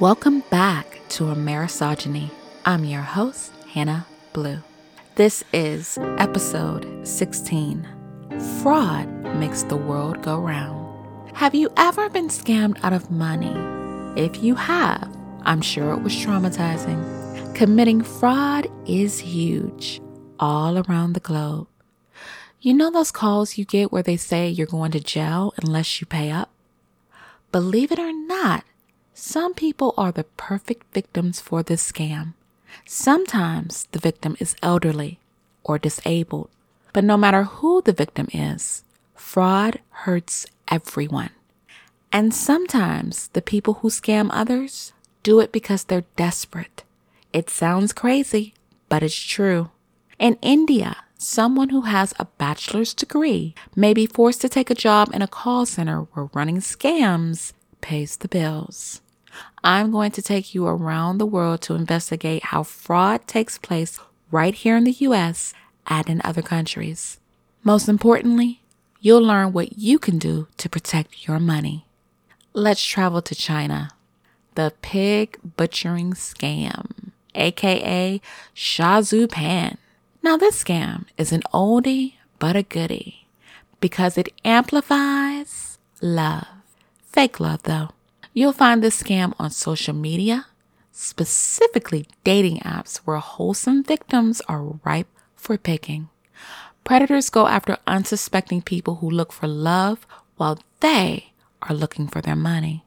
Welcome back to Amerisogyny. I'm your host, Hannah Blue. This is episode 16 Fraud Makes the World Go Round. Have you ever been scammed out of money? If you have, I'm sure it was traumatizing. Committing fraud is huge all around the globe. You know those calls you get where they say you're going to jail unless you pay up? Believe it or not, some people are the perfect victims for this scam. Sometimes the victim is elderly or disabled, but no matter who the victim is, fraud hurts everyone. And sometimes the people who scam others do it because they're desperate. It sounds crazy, but it's true. In India, someone who has a bachelor's degree may be forced to take a job in a call center where running scams pays the bills. I'm going to take you around the world to investigate how fraud takes place right here in the US and in other countries. Most importantly, you'll learn what you can do to protect your money. Let's travel to China. The pig butchering scam, aka Sha Zhu Pan. Now, this scam is an oldie but a goodie because it amplifies love. Fake love, though. You'll find this scam on social media, specifically dating apps where wholesome victims are ripe for picking. Predators go after unsuspecting people who look for love while they are looking for their money.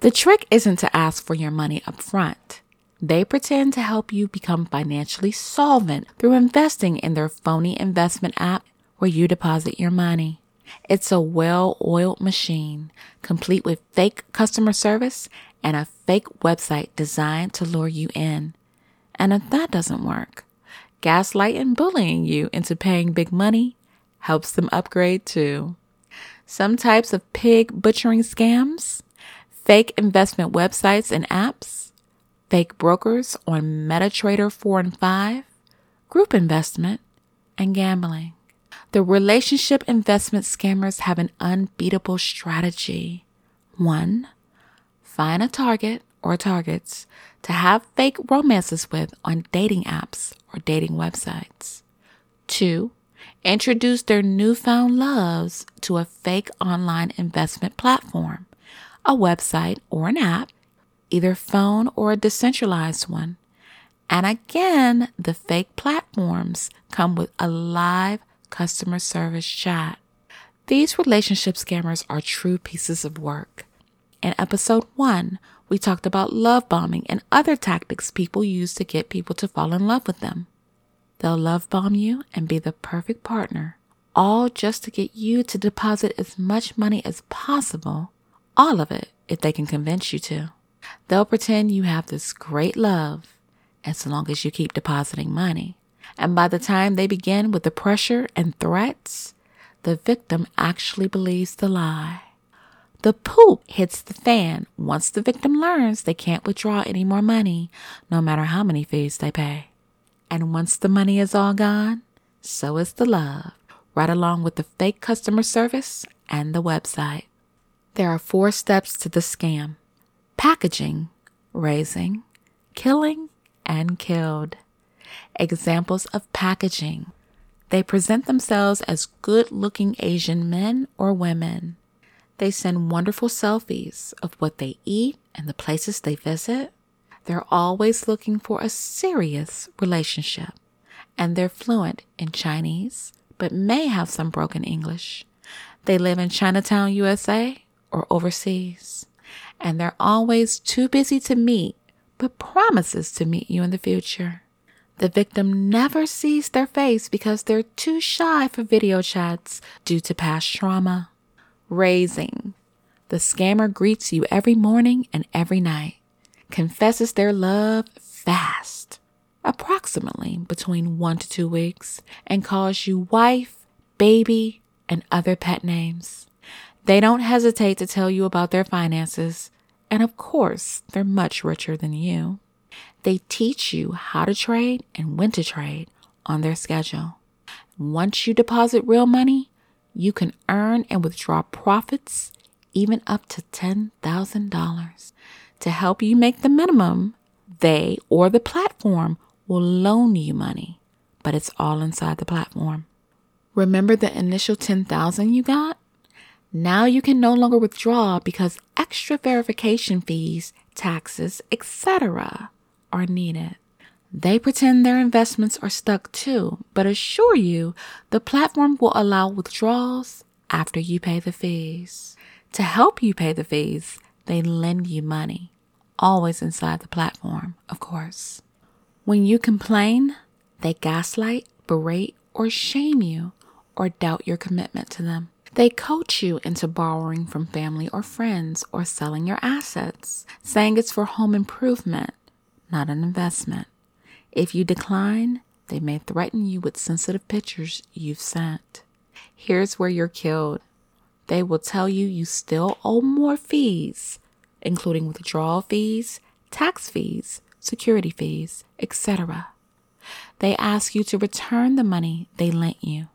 The trick isn't to ask for your money up front. They pretend to help you become financially solvent through investing in their phony investment app where you deposit your money. It's a well oiled machine, complete with fake customer service and a fake website designed to lure you in. And if that doesn't work, gaslight and bullying you into paying big money helps them upgrade too. Some types of pig butchering scams, fake investment websites and apps, fake brokers on MetaTrader 4 and 5, group investment, and gambling. The relationship investment scammers have an unbeatable strategy. One, find a target or targets to have fake romances with on dating apps or dating websites. Two, introduce their newfound loves to a fake online investment platform, a website or an app either phone or a decentralized one. And again, the fake platforms come with a live customer service chat. These relationship scammers are true pieces of work. In episode one, we talked about love bombing and other tactics people use to get people to fall in love with them. They'll love bomb you and be the perfect partner, all just to get you to deposit as much money as possible, all of it if they can convince you to. They'll pretend you have this great love as long as you keep depositing money. And by the time they begin with the pressure and threats, the victim actually believes the lie. The poop hits the fan once the victim learns they can't withdraw any more money, no matter how many fees they pay. And once the money is all gone, so is the love, right along with the fake customer service and the website. There are four steps to the scam packaging, raising, killing, and killed. Examples of packaging. They present themselves as good looking Asian men or women. They send wonderful selfies of what they eat and the places they visit. They're always looking for a serious relationship. And they're fluent in Chinese, but may have some broken English. They live in Chinatown, USA, or overseas and they're always too busy to meet, but promises to meet you in the future. The victim never sees their face because they're too shy for video chats due to past trauma. Raising. The scammer greets you every morning and every night, confesses their love fast, approximately between one to two weeks, and calls you wife, baby, and other pet names. They don't hesitate to tell you about their finances, and of course, they're much richer than you. They teach you how to trade and when to trade on their schedule. Once you deposit real money, you can earn and withdraw profits even up to $10,000. To help you make the minimum, they or the platform will loan you money, but it's all inside the platform. Remember the initial 10,000 you got? Now you can no longer withdraw because extra verification fees, taxes, etc. are needed. They pretend their investments are stuck too, but assure you the platform will allow withdrawals after you pay the fees. To help you pay the fees, they lend you money, always inside the platform, of course. When you complain, they gaslight, berate, or shame you or doubt your commitment to them. They coach you into borrowing from family or friends or selling your assets, saying it's for home improvement, not an investment. If you decline, they may threaten you with sensitive pictures you've sent. Here's where you're killed. They will tell you you still owe more fees, including withdrawal fees, tax fees, security fees, etc. They ask you to return the money they lent you.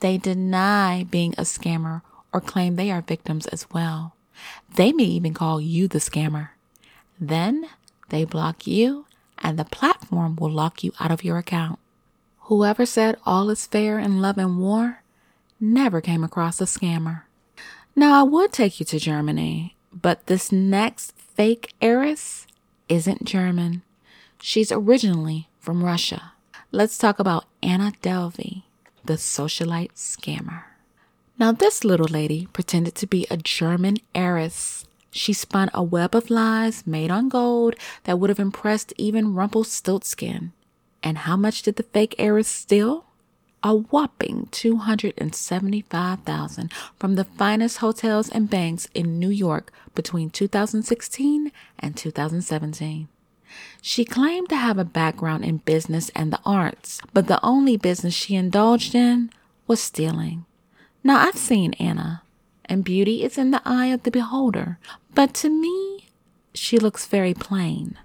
They deny being a scammer or claim they are victims as well. They may even call you the scammer. Then they block you and the platform will lock you out of your account. Whoever said all is fair in love and war never came across a scammer. Now, I would take you to Germany, but this next fake heiress isn't German. She's originally from Russia. Let's talk about Anna Delvey the socialite scammer. Now, this little lady pretended to be a German heiress. She spun a web of lies made on gold that would have impressed even Rumpelstiltskin. And how much did the fake heiress steal? A whopping 275,000 from the finest hotels and banks in New York between 2016 and 2017. She claimed to have a background in business and the arts, but the only business she indulged in was stealing. Now, I've seen Anna, and beauty is in the eye of the beholder, but to me, she looks very plain.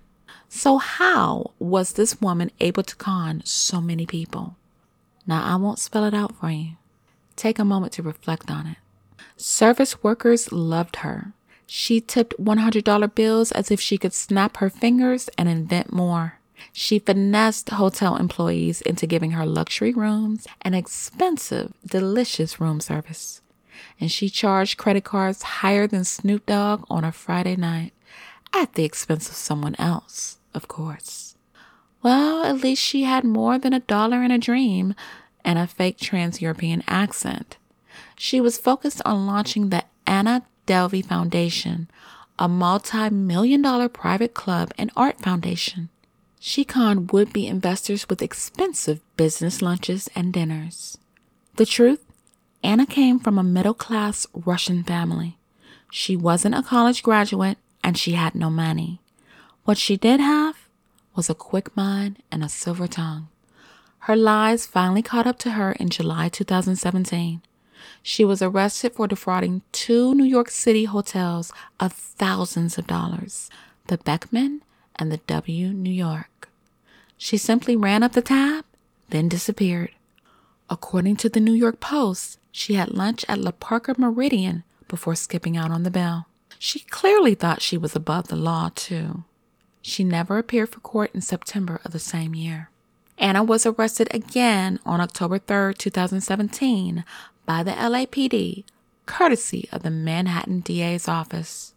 So, how was this woman able to con so many people? Now, I won't spell it out for you. Take a moment to reflect on it. Service workers loved her. She tipped $100 bills as if she could snap her fingers and invent more. She finessed hotel employees into giving her luxury rooms and expensive, delicious room service. And she charged credit cards higher than Snoop Dogg on a Friday night, at the expense of someone else, of course. Well, at least she had more than a dollar and a dream and a fake trans European accent. She was focused on launching the Anna Delvey Foundation, a multi million dollar private club and art foundation. She conned would be investors with expensive business lunches and dinners. The truth Anna came from a middle class Russian family. She wasn't a college graduate and she had no money. What she did have was a quick mind and a silver tongue. Her lies finally caught up to her in July 2017 she was arrested for defrauding two New York City hotels of thousands of dollars, the Beekman and the W New York. She simply ran up the tab, then disappeared. According to the New York Post, she had lunch at Le Parker Meridien before skipping out on the bell. She clearly thought she was above the law, too. She never appeared for court in September of the same year. Anna was arrested again on October 3, 2017, by the LAPD, courtesy of the Manhattan DA's office.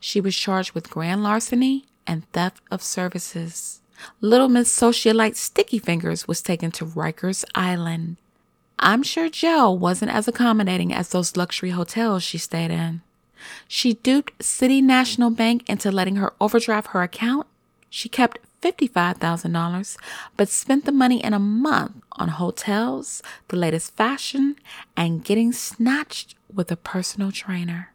She was charged with grand larceny and theft of services. Little Miss Socialite Sticky Fingers was taken to Rikers Island. I'm sure Joe wasn't as accommodating as those luxury hotels she stayed in. She duped City National Bank into letting her overdraft her account. She kept $55,000, but spent the money in a month on hotels, the latest fashion, and getting snatched with a personal trainer.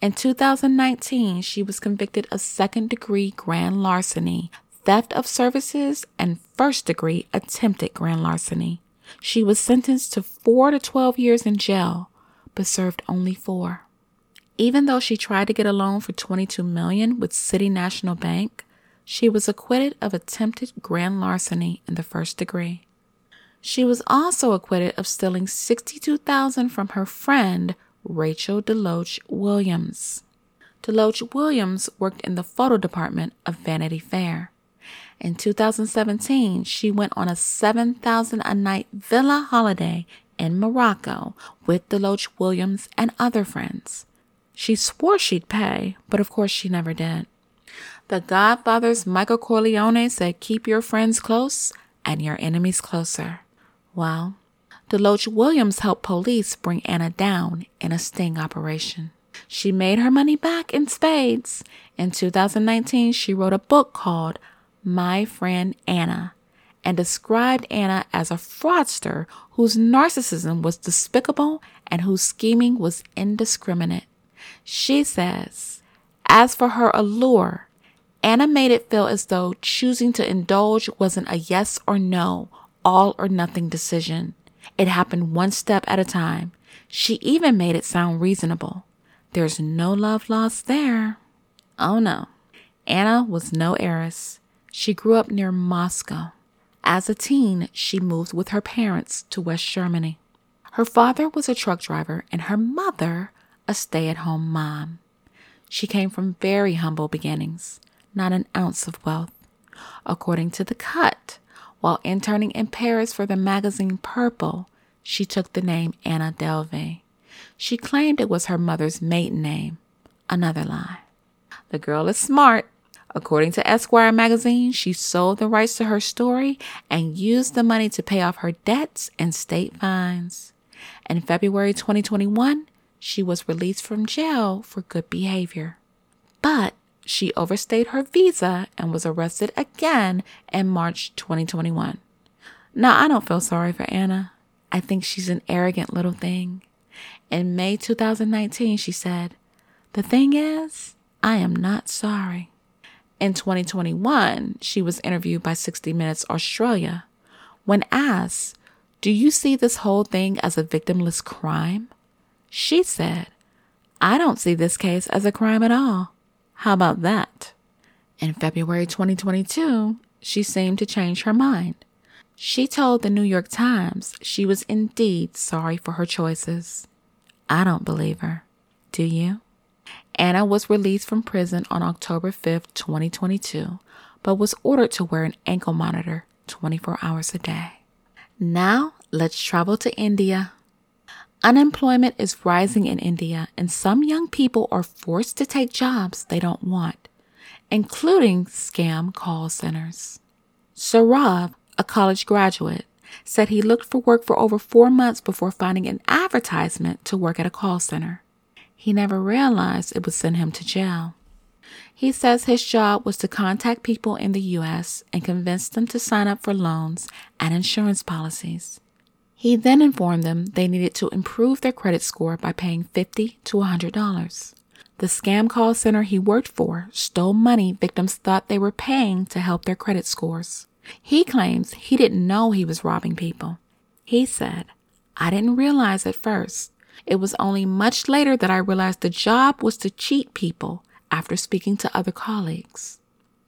In 2019, she was convicted of second degree grand larceny, theft of services, and first degree attempted grand larceny. She was sentenced to 4 to 12 years in jail, but served only 4. Even though she tried to get a loan for 22 million with City National Bank, she was acquitted of attempted grand larceny in the first degree. She was also acquitted of stealing 62,000 from her friend Rachel DeLoach Williams. Deloach Williams worked in the photo department of Vanity Fair. In 2017, she went on a 7,000 a night villa holiday in Morocco with Deloach Williams and other friends. She swore she'd pay, but of course she never did. The Godfather's Michael Corleone said, Keep your friends close and your enemies closer. Well, Deloach Williams helped police bring Anna down in a sting operation. She made her money back in spades. In 2019, she wrote a book called My Friend Anna and described Anna as a fraudster whose narcissism was despicable and whose scheming was indiscriminate. She says, as for her allure, Anna made it feel as though choosing to indulge wasn't a yes or no, all or nothing decision. It happened one step at a time. She even made it sound reasonable. There's no love lost there. Oh no. Anna was no heiress. She grew up near Moscow. As a teen, she moved with her parents to West Germany. Her father was a truck driver and her mother a stay at home mom. She came from very humble beginnings, not an ounce of wealth. According to The Cut, while interning in Paris for the magazine Purple, she took the name Anna Delvey. She claimed it was her mother's maiden name. Another lie. The girl is smart. According to Esquire magazine, she sold the rights to her story and used the money to pay off her debts and state fines. In February 2021, she was released from jail for good behavior. But she overstayed her visa and was arrested again in March 2021. Now, I don't feel sorry for Anna. I think she's an arrogant little thing. In May 2019, she said, The thing is, I am not sorry. In 2021, she was interviewed by 60 Minutes Australia. When asked, Do you see this whole thing as a victimless crime? She said, I don't see this case as a crime at all. How about that? In February 2022, she seemed to change her mind. She told the New York Times she was indeed sorry for her choices. I don't believe her. Do you? Anna was released from prison on October 5th, 2022, but was ordered to wear an ankle monitor 24 hours a day. Now, let's travel to India. Unemployment is rising in India, and some young people are forced to take jobs they don't want, including scam call centers. Saurav, a college graduate, said he looked for work for over four months before finding an advertisement to work at a call center. He never realized it would send him to jail. He says his job was to contact people in the U.S. and convince them to sign up for loans and insurance policies. He then informed them they needed to improve their credit score by paying 50 to $100. The scam call center he worked for stole money victims thought they were paying to help their credit scores. He claims he didn't know he was robbing people. He said, I didn't realize at first. It was only much later that I realized the job was to cheat people after speaking to other colleagues.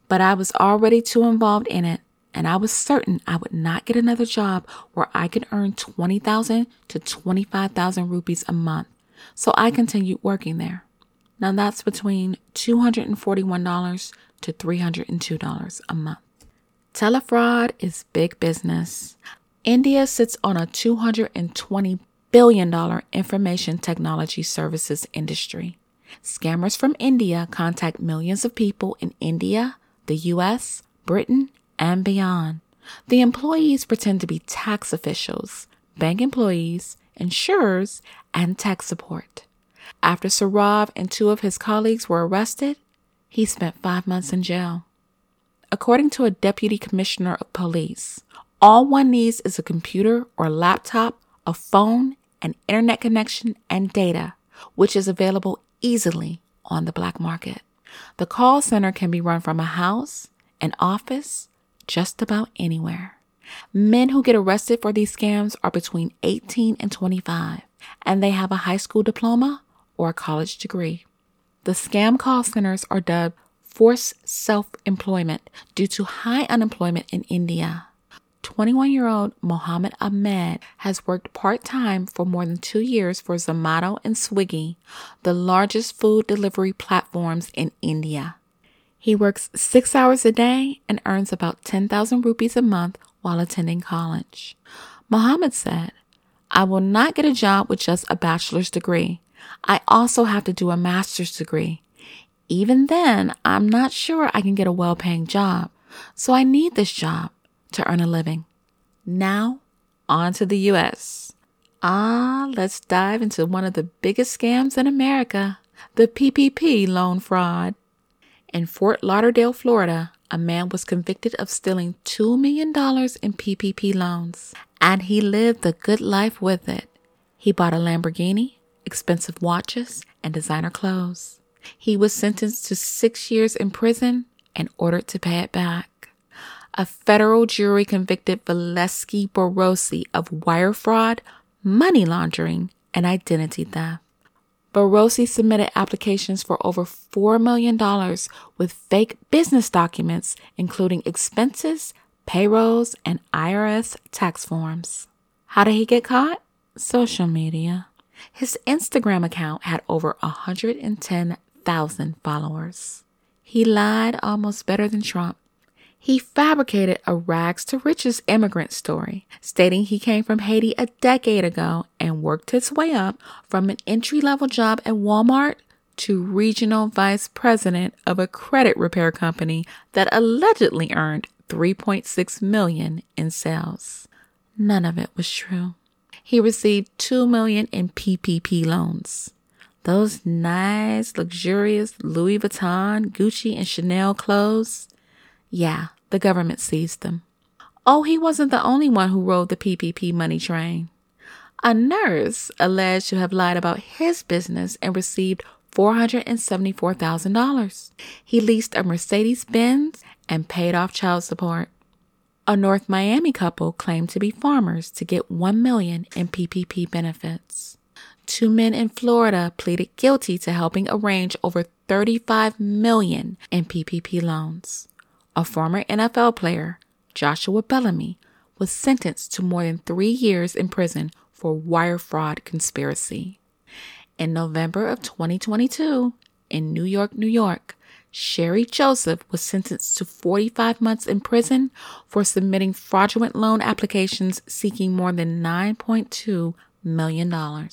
But I was already too involved in it and I was certain I would not get another job where I could earn 20,000 to 25,000 rupees a month. So I continued working there. Now that's between $241 to $302 a month. Telefraud is big business. India sits on a $220 billion information technology services industry. Scammers from India contact millions of people in India, the US, Britain, and beyond. The employees pretend to be tax officials, bank employees, insurers, and tech support. After Saurav and two of his colleagues were arrested, he spent five months in jail. According to a deputy commissioner of police, all one needs is a computer or laptop, a phone, an internet connection, and data, which is available easily on the black market. The call center can be run from a house, an office, just about anywhere. Men who get arrested for these scams are between 18 and 25, and they have a high school diploma or a college degree. The scam call centers are dubbed forced self employment due to high unemployment in India. 21 year old Mohammed Ahmed has worked part time for more than two years for Zomato and Swiggy, the largest food delivery platforms in India. He works six hours a day and earns about 10,000 rupees a month while attending college. Mohammed said, I will not get a job with just a bachelor's degree. I also have to do a master's degree. Even then, I'm not sure I can get a well paying job, so I need this job to earn a living. Now, on to the US. Ah, let's dive into one of the biggest scams in America the PPP loan fraud. In Fort Lauderdale, Florida, a man was convicted of stealing $2 million in PPP loans, and he lived the good life with it. He bought a Lamborghini, expensive watches, and designer clothes. He was sentenced to six years in prison and ordered to pay it back. A federal jury convicted Valesky Borosi of wire fraud, money laundering, and identity theft. Borosi submitted applications for over $4 million with fake business documents, including expenses, payrolls, and IRS tax forms. How did he get caught? Social media. His Instagram account had over 110,000 followers. He lied almost better than Trump. He fabricated a rags to riches immigrant story, stating he came from Haiti a decade ago and worked his way up from an entry level job at Walmart to regional vice president of a credit repair company that allegedly earned 3.6 million in sales. None of it was true. He received 2 million in PPP loans. Those nice, luxurious Louis Vuitton, Gucci, and Chanel clothes yeah, the government seized them. Oh, he wasn't the only one who rode the PPP money train. A nurse alleged to have lied about his business and received $474,000. He leased a Mercedes Benz and paid off child support. A North Miami couple claimed to be farmers to get 1 million in PPP benefits. Two men in Florida pleaded guilty to helping arrange over 35 million in PPP loans a former NFL player, Joshua Bellamy, was sentenced to more than three years in prison for wire fraud conspiracy. In November of 2022, in New York, New York, Sherry Joseph was sentenced to 45 months in prison for submitting fraudulent loan applications seeking more than $9.2 million.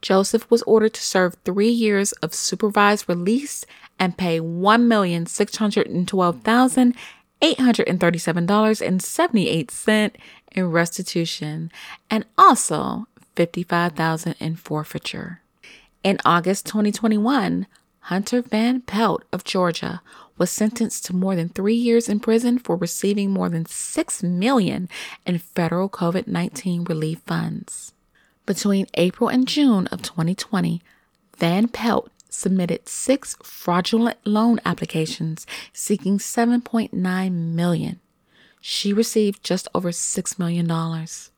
Joseph was ordered to serve three years of supervised release and pay $1,612,837.78 in restitution and also $55,000 in forfeiture. In August 2021, Hunter Van Pelt of Georgia was sentenced to more than three years in prison for receiving more than 6 million in federal COVID-19 relief funds. Between April and June of 2020, Van Pelt submitted six fraudulent loan applications seeking 7.9 million. She received just over 6 million dollars.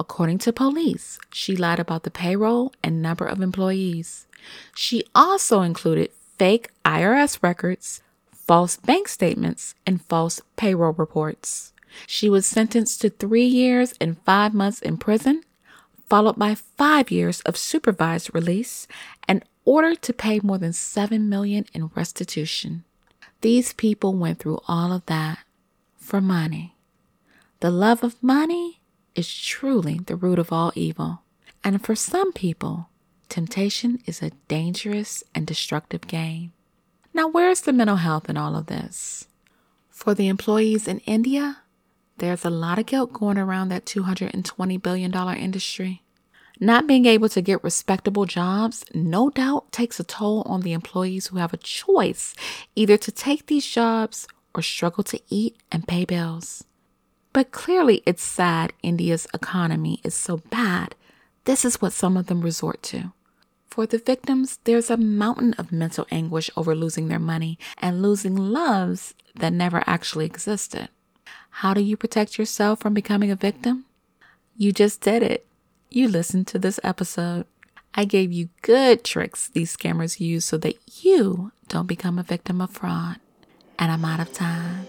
According to police, she lied about the payroll and number of employees. She also included fake IRS records, false bank statements, and false payroll reports. She was sentenced to three years and five months in prison, followed by five years of supervised release and order to pay more than 7 million in restitution. These people went through all of that for money. The love of money is truly the root of all evil. And for some people, temptation is a dangerous and destructive game. Now, where's the mental health in all of this? For the employees in India, there's a lot of guilt going around that $220 billion industry. Not being able to get respectable jobs no doubt takes a toll on the employees who have a choice either to take these jobs or struggle to eat and pay bills. But clearly, it's sad India's economy is so bad. This is what some of them resort to. For the victims, there's a mountain of mental anguish over losing their money and losing loves that never actually existed. How do you protect yourself from becoming a victim? You just did it you listened to this episode. I gave you good tricks these scammers use so that you don't become a victim of fraud. And I'm out of time.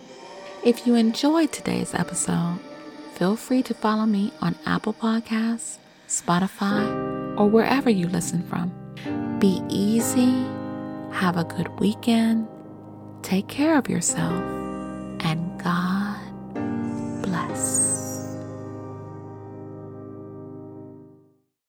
If you enjoyed today's episode, feel free to follow me on Apple Podcasts, Spotify, or wherever you listen from. Be easy, have a good weekend, take care of yourself, and God bless.